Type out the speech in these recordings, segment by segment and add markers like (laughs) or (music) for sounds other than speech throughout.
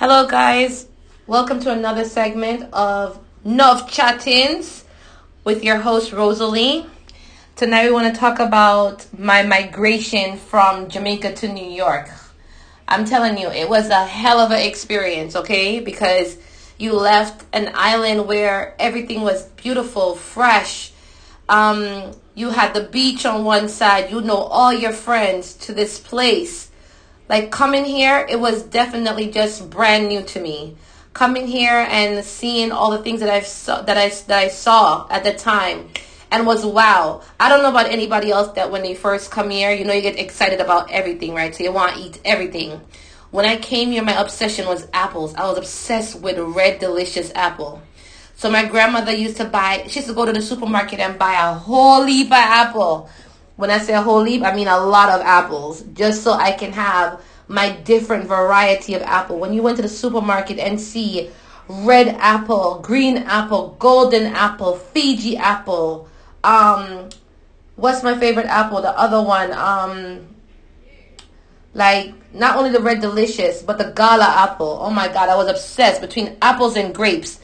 Hello, guys. Welcome to another segment of Nuff Chattings with your host, Rosalie. Tonight, we want to talk about my migration from Jamaica to New York. I'm telling you, it was a hell of an experience, okay? Because you left an island where everything was beautiful, fresh. Um, you had the beach on one side. You know all your friends to this place. Like coming here, it was definitely just brand new to me. Coming here and seeing all the things that I saw that I that I saw at the time, and was wow. I don't know about anybody else that when they first come here, you know, you get excited about everything, right? So you want to eat everything. When I came here, my obsession was apples. I was obsessed with red delicious apple. So my grandmother used to buy, she used to go to the supermarket and buy a whole heap of apple. When I say a whole heap, I mean a lot of apples, just so I can have my different variety of apple. When you went to the supermarket and see red apple, green apple, golden apple, Fuji apple, um, what's my favorite apple? The other one, um, like not only the red delicious, but the gala apple. Oh my god, I was obsessed between apples and grapes.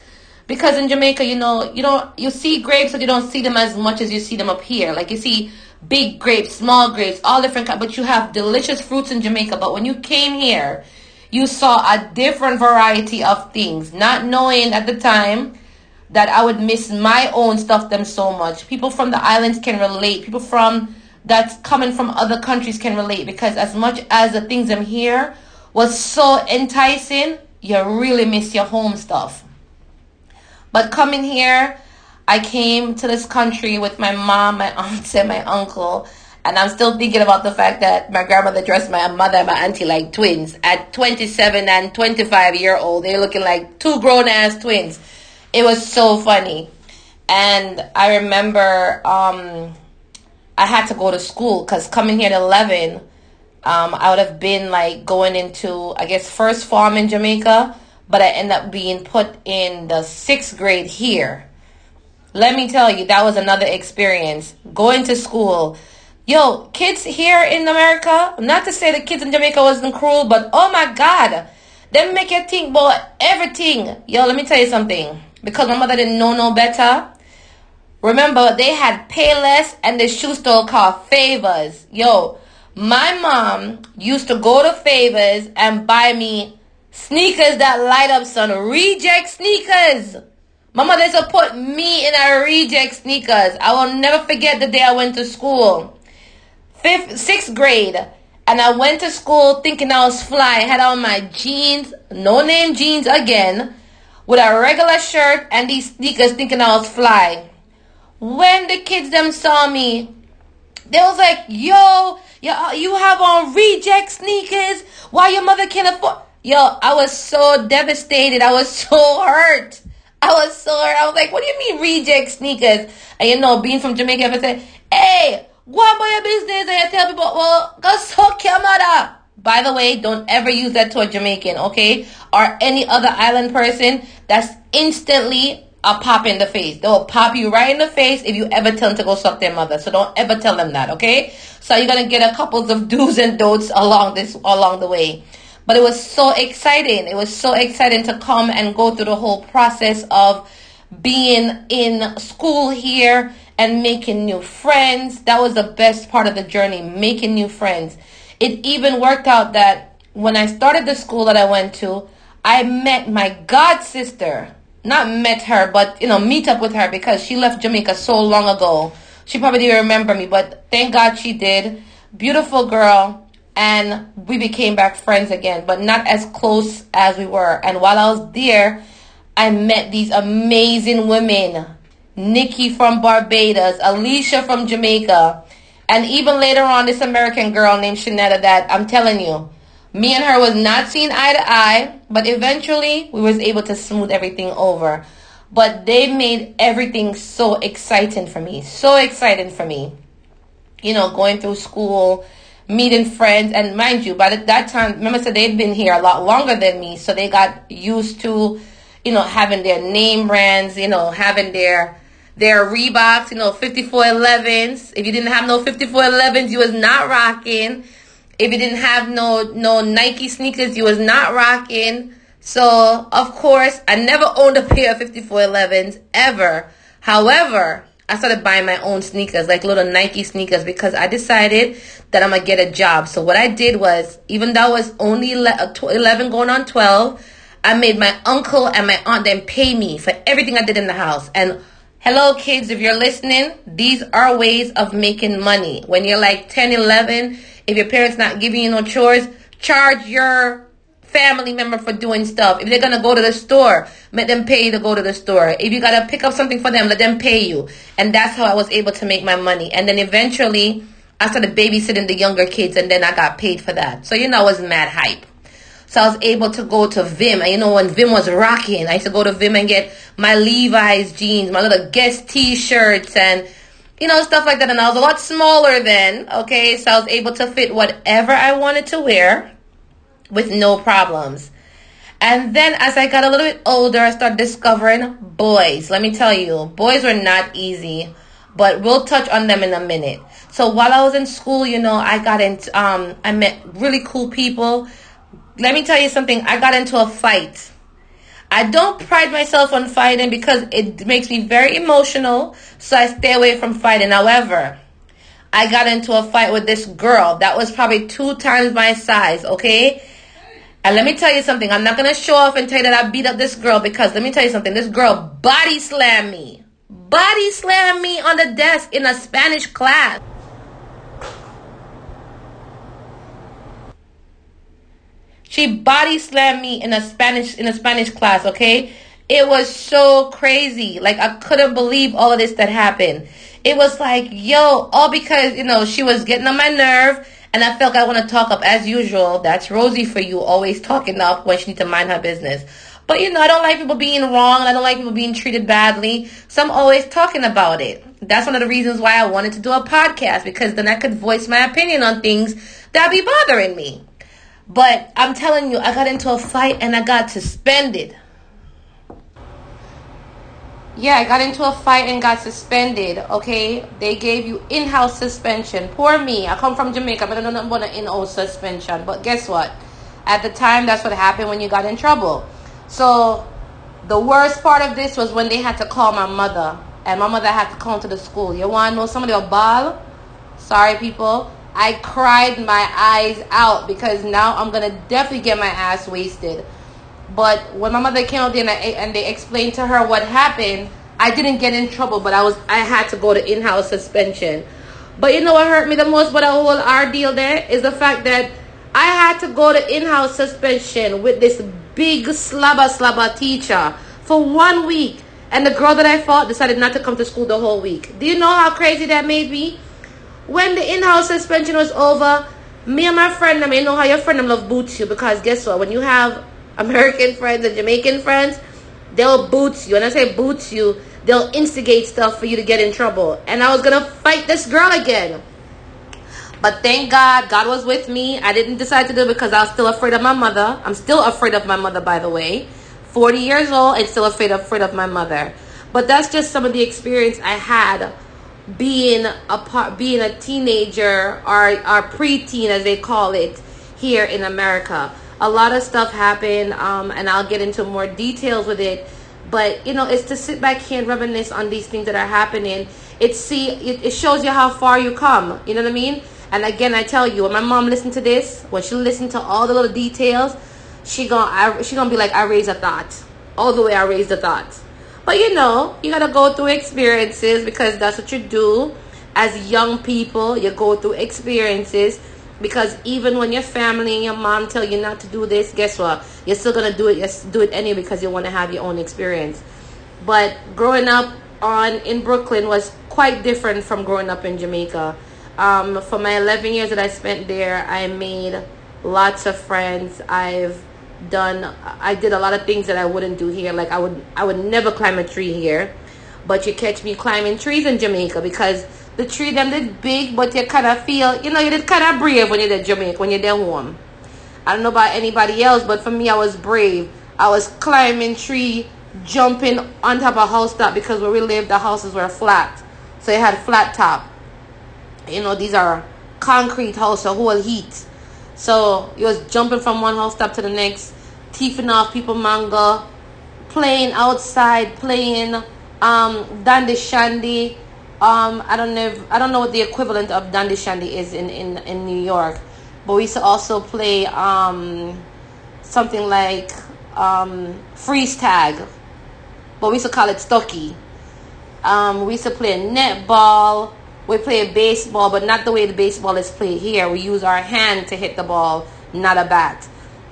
Because in Jamaica, you know, you don't you see grapes, but you don't see them as much as you see them up here. Like you see big grapes, small grapes, all different kinds. But you have delicious fruits in Jamaica. But when you came here, you saw a different variety of things, not knowing at the time that I would miss my own stuff them so much. People from the islands can relate. People from that's coming from other countries can relate because as much as the things I'm here was so enticing, you really miss your home stuff. But coming here, I came to this country with my mom, my aunt, and my uncle. And I'm still thinking about the fact that my grandmother dressed my mother and my auntie like twins. At 27 and 25 year old, they're looking like two grown ass twins. It was so funny. And I remember um, I had to go to school because coming here at 11, um, I would have been like going into, I guess, first form in Jamaica, but I ended up being put in the sixth grade here. Let me tell you, that was another experience. Going to school. Yo, kids here in America, not to say the kids in Jamaica wasn't cruel, but oh my God, they make you think about everything. Yo, let me tell you something. Because my mother didn't know no better, Remember, they had Payless and the shoe store called Favors. Yo, my mom used to go to Favors and buy me sneakers that light up, son. Reject sneakers. My mother used put me in a reject sneakers. I will never forget the day I went to school. Fifth, sixth grade. And I went to school thinking I was fly. I had on my jeans, no name jeans again, with a regular shirt and these sneakers thinking I was fly. When the kids them saw me, they was like, yo, yo, you have on reject sneakers. Why your mother can't afford? Yo, I was so devastated. I was so hurt. I was so hurt. I was like, what do you mean reject sneakers? And you know, being from Jamaica, I said, hey, go about your business and you tell people, well, go suck your mother. By the way, don't ever use that to a Jamaican, okay? Or any other island person. That's instantly a pop in the face. They'll pop you right in the face if you ever tell them to go suck their mother. So don't ever tell them that, okay? So you're gonna get a couple of (laughs) do's and don'ts along this along the way. But it was so exciting. It was so exciting to come and go through the whole process of being in school here and making new friends. That was the best part of the journey, making new friends. It even worked out that when I started the school that I went to, I met my god sister not met her, but you know, meet up with her because she left Jamaica so long ago. She probably didn't remember me, but thank God she did. Beautiful girl, and we became back friends again, but not as close as we were. And while I was there, I met these amazing women. Nikki from Barbados, Alicia from Jamaica, and even later on this American girl named Shanetta that I'm telling you, me and her was not seen eye to eye, but eventually we was able to smooth everything over. But they made everything so exciting for me, so exciting for me. You know, going through school, meeting friends, and mind you, by that time, remember, so they'd been here a lot longer than me, so they got used to, you know, having their name brands, you know, having their their Reeboks, you know, 5411s. If you didn't have no 5411s, you was not rocking. If you didn't have no no Nike sneakers, you was not rocking. So, of course, I never owned a pair of 5411s ever. However, I started buying my own sneakers, like little Nike sneakers, because I decided that I'm gonna get a job. So what I did was, even though I was only uh, 11 going on 12, I made my uncle and my aunt then pay me for everything I did in the house. And hello kids, if you're listening, these are ways of making money. When you're like 10, 11, if your parents not giving you no chores, charge your family member for doing stuff. If they're gonna go to the store, let them pay to go to the store. If you gotta pick up something for them, let them pay you. And that's how I was able to make my money. And then eventually, I started babysitting the younger kids, and then I got paid for that. So you know, I was mad hype. So I was able to go to Vim. And you know, when Vim was rocking, I used to go to Vim and get my Levi's jeans, my little Guess t-shirts, and you know, stuff like that. And I was a lot smaller then, okay? So I was able to fit whatever I wanted to wear with no problems. And then as I got a little bit older, I started discovering boys. Let me tell you, boys were not easy, but we'll touch on them in a minute. So while I was in school, you know, I got into, um, I met really cool people. Let me tell you something. I got into a fight. I don't pride myself on fighting because it makes me very emotional, so I stay away from fighting. However, I got into a fight with this girl that was probably two times my size, okay? And let me tell you something. I'm not going to show off and tell you that I beat up this girl because let me tell you something. This girl body slammed me. Body slammed me on the desk in a Spanish class. She body slammed me in a Spanish in a Spanish class, okay? It was so crazy. Like I couldn't believe all of this that happened. It was like, yo, all because, you know, she was getting on my nerve and I felt like I want to talk up as usual. That's Rosie for you, always talking up when she needs to mind her business. But you know, I don't like people being wrong and I don't like people being treated badly. So I'm always talking about it. That's one of the reasons why I wanted to do a podcast because then I could voice my opinion on things that be bothering me. But I'm telling you, I got into a fight and I got suspended. Yeah, I got into a fight and got suspended. Okay, they gave you in-house suspension. Poor me. I come from Jamaica, but I don't know an in-house suspension. But guess what? At the time, that's what happened when you got in trouble. So the worst part of this was when they had to call my mother, and my mother had to come to the school. You want to know somebody a ball? Sorry, people. I cried my eyes out because now I'm gonna definitely get my ass wasted. But when my mother came out there and, I, and they explained to her what happened, I didn't get in trouble, but I was I had to go to in-house suspension. But you know what hurt me the most about the whole ordeal there is the fact that I had to go to in-house suspension with this big slabber slabber teacher for one week. And the girl that I fought decided not to come to school the whole week. Do you know how crazy that made me? When the in-house suspension was over, me and my friend, I mean, you know how your friend them love boots you because guess what? When you have American friends and Jamaican friends, they'll boots you. And I say boots you, they'll instigate stuff for you to get in trouble. And I was gonna fight this girl again. But thank God, God was with me. I didn't decide to do it because I was still afraid of my mother. I'm still afraid of my mother, by the way. 40 years old and still afraid of, afraid of my mother. But that's just some of the experience I had being a part, being a teenager or, or preteen as they call it here in America. A lot of stuff happened, um, and I'll get into more details with it. But you know, it's to sit back here and reminisce on these things that are happening. It see it, it shows you how far you come. You know what I mean? And again, I tell you, when my mom listened to this, when she listened to all the little details, she gonna I, she gonna be like, I raised a thought, all the way I raised a thought. But you know, you gotta go through experiences because that's what you do as young people. You go through experiences because even when your family and your mom tell you not to do this, guess what? You're still gonna do it. You do it anyway because you want to have your own experience. But growing up on in Brooklyn was quite different from growing up in Jamaica. Um, for my 11 years that I spent there, I made lots of friends. I've done I did a lot of things that I wouldn't do here. Like I would I would never climb a tree here. But you catch me climbing trees in Jamaica because the tree them did big but you kinda feel you know, you did kinda brave when you're in Jamaica, when you're there warm. I don't know about anybody else, but for me I was brave. I was climbing tree, jumping on top of house top because where we lived the houses were flat. So it had flat top. You know, these are concrete houses, so whole heat. So you was jumping from one house top to the next thieving off people manga, playing outside, playing um, dandy shandy. Um, I don't know. If, I don't know what the equivalent of dandy shandy is in, in, in New York, but we used to also play um, something like um, freeze tag, but we used to call it stocky. Um, we used to play netball. We play baseball, but not the way the baseball is played here. We use our hand to hit the ball, not a bat.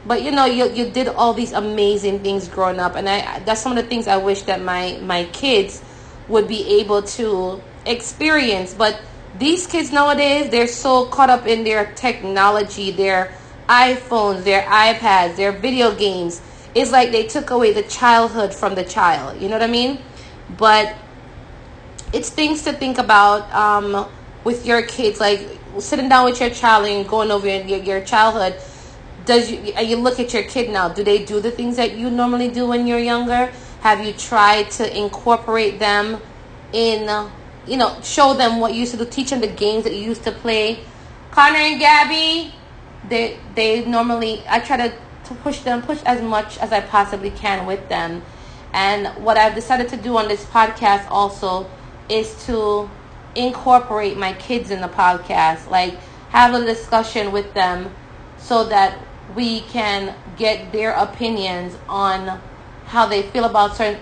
But you know, you, you did all these amazing things growing up, and I that's some of the things I wish that my my kids would be able to experience. But these kids nowadays, they're so caught up in their technology, their iPhones, their iPads, their video games. It's like they took away the childhood from the child. You know what I mean? But it's things to think about um, with your kids, like sitting down with your child and going over your, your childhood. Does you, you look at your kid now? Do they do the things that you normally do when you're younger? Have you tried to incorporate them in, you know, show them what you used to do, teach them the games that you used to play? Connor and Gabby, they they normally I try to, to push them, push as much as I possibly can with them. And what I've decided to do on this podcast also is to incorporate my kids in the podcast, like have a discussion with them so that we can get their opinions on how they feel about certain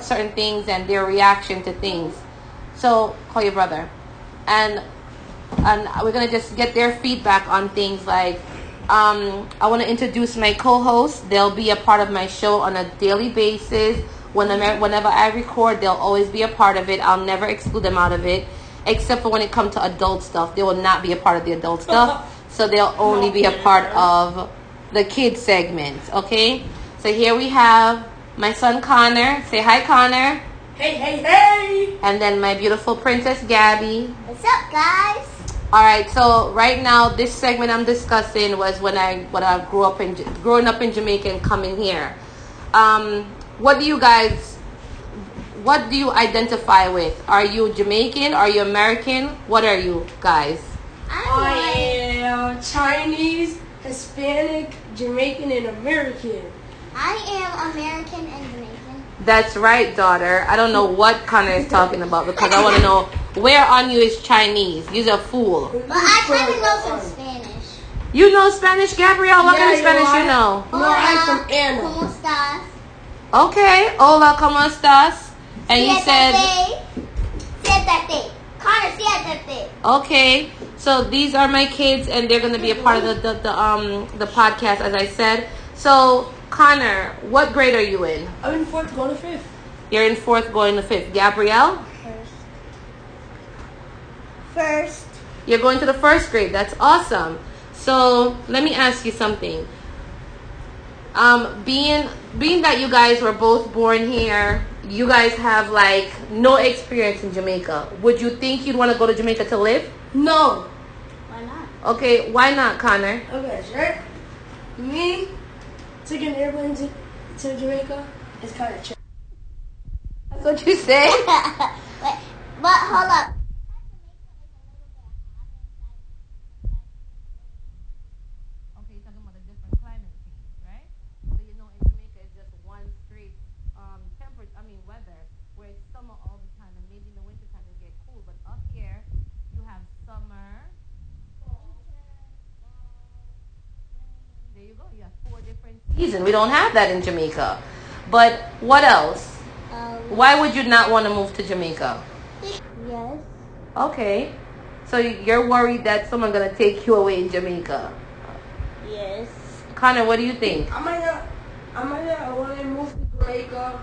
certain things and their reaction to things. So call your brother, and and we're gonna just get their feedback on things like. Um, I want to introduce my co-hosts. They'll be a part of my show on a daily basis Whenever, whenever I record, they'll always be a part of it. I'll never exclude them out of it, except for when it comes to adult stuff. They will not be a part of the adult stuff, (laughs) so they'll only be a part of the kids segment. Okay. So here we have my son Connor. Say hi, Connor. Hey, hey, hey! And then my beautiful princess Gabby. What's up, guys? All right, so right now this segment I'm discussing was when I when I grew up in growing up in Jamaica and coming here. Um, what do you guys what do you identify with? Are you Jamaican? Are you American? What are you guys? I am Chinese, Hispanic, Jamaican, and American. I am American and Jamaican. That's right, daughter. I don't know what Connor is talking about because I want to know where on you is Chinese. You're a fool. But I kind of know some Spanish. You know Spanish, Gabrielle? What kind of Yeah, Spanish you you know? No, I'm from Anna. ¿Cómo estás? Okay. Hola, ¿cómo estás? And you said, Siéntate. Siéntate. Connor, siéntate. okay. So these are my kids, and they're gonna be a part of the, the, the um the podcast, as I said. So Connor, what grade are you in? I'm in fourth, going to fifth. You're in fourth, going to fifth. Gabrielle, First. First. you're going to the first grade. That's awesome. So let me ask you something. Um, being being that you guys were both born here, you guys have like no experience in Jamaica. Would you think you'd want to go to Jamaica to live? No. Why not? Okay, why not, Connor? Okay, right? Me taking an airplane to, to Jamaica is kind of chill. That's what you said. (laughs) Wait, but hold up. Okay, you're talking about a different climate change, right? So you know in Jamaica it's just one straight um temperature I mean weather where it's summer all the time and maybe in the winter time it get cool. But up here you have summer. There you go, you have four different seasons. We don't have that in Jamaica. But what else? Um, Why would you not want to move to Jamaica? yes. Okay. So you're worried that someone's gonna take you away in Jamaica. Yes. Connor, what do you think? I might not, I might not want to move to Jamaica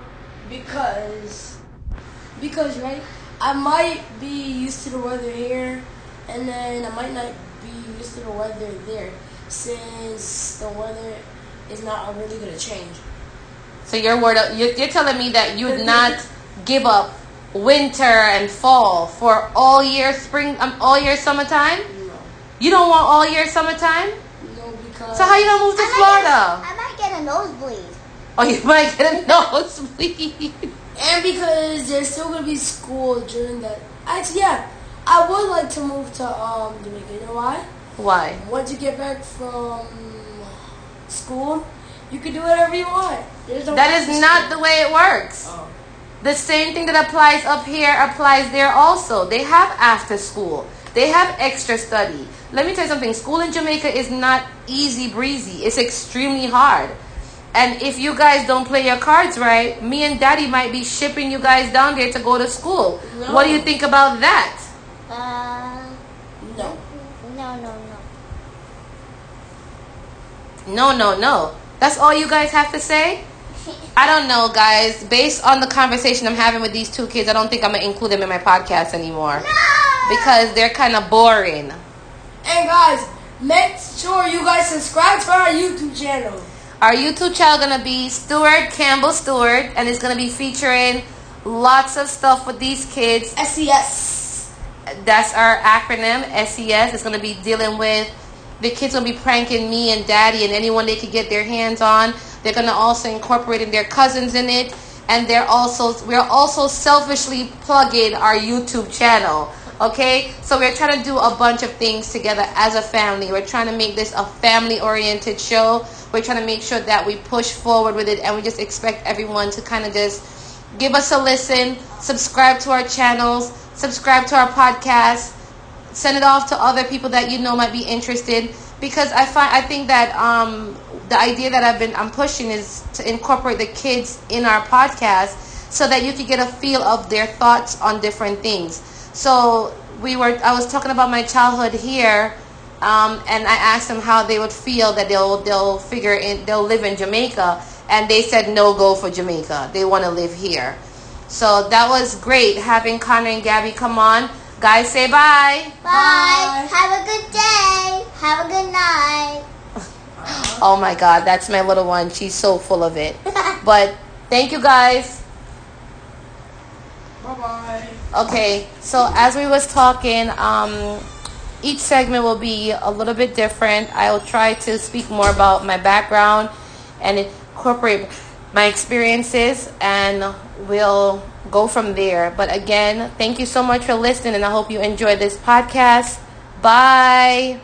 because, because right, I might be used to the weather here, and then I might not be used to the weather there, since the weather is not really gonna change. So you're worried. You're, you're telling me that you'd not give up winter and fall for all year spring, um, all year summertime. No, You don't want all year summertime. no, because So how you gonna move to I might Florida? Get, I might get a nosebleed. Oh, you (laughs) might get a nosebleed. and because there's still gonna be school during that. Actually, yeah, I would like to move to um Jamaica. You know why? Why? Once you get back from school, You can do whatever you want. No That is not the way it works. Oh. The same thing that applies up here applies there also. They have after school. They have extra study. Let me tell you something. School in Jamaica is not easy breezy. It's extremely hard. And if you guys don't play your cards right, me and daddy might be shipping you guys down there to go to school. No. What do you think about that? Uh, No. no, no, no. No, no, no. That's all you guys have to say? (laughs) I don't know, guys. Based on the conversation I'm having with these two kids, I don't think I'm going to include them in my podcast anymore. Because they're kind of boring. And guys, make sure you guys subscribe to our YouTube channel. Our YouTube channel gonna be Stewart Campbell Stewart, and it's gonna be featuring lots of stuff with these kids. SES. That's our acronym SES. It's gonna be dealing with the kids gonna be pranking me and Daddy and anyone they could get their hands on. They're gonna also incorporate in their cousins in it, and they're also we're also selfishly plugging our YouTube channel. Okay, so we're trying to do a bunch of things together as a family. We're trying to make this a family oriented show. We're trying to make sure that we push forward with it, and we just expect everyone to kind of just give us a listen, subscribe to our channels, subscribe to our podcast, send it off to other people that you know might be interested. Because I find I think that um, the idea that I've been I'm pushing is to incorporate the kids in our podcast so that you could get a feel of their thoughts on different things. So we were I was talking about my childhood here. Um, and I asked them how they would feel that they'll they'll figure in they'll live in Jamaica, and they said no go for Jamaica. They want to live here. So that was great having Connor and Gabby come on. Guys, say bye. Bye. Bye. Have a good day. Have a good night. (laughs) Oh my God, that's my little one. She's so full of it. (laughs) But thank you guys. Bye bye. Okay, so as we was talking, um, each segment will be a little bit different. I will try to speak more about my background and incorporate my experiences, and we'll go from there. But again, thank you so much for listening, and I hope you enjoy this podcast. Bye.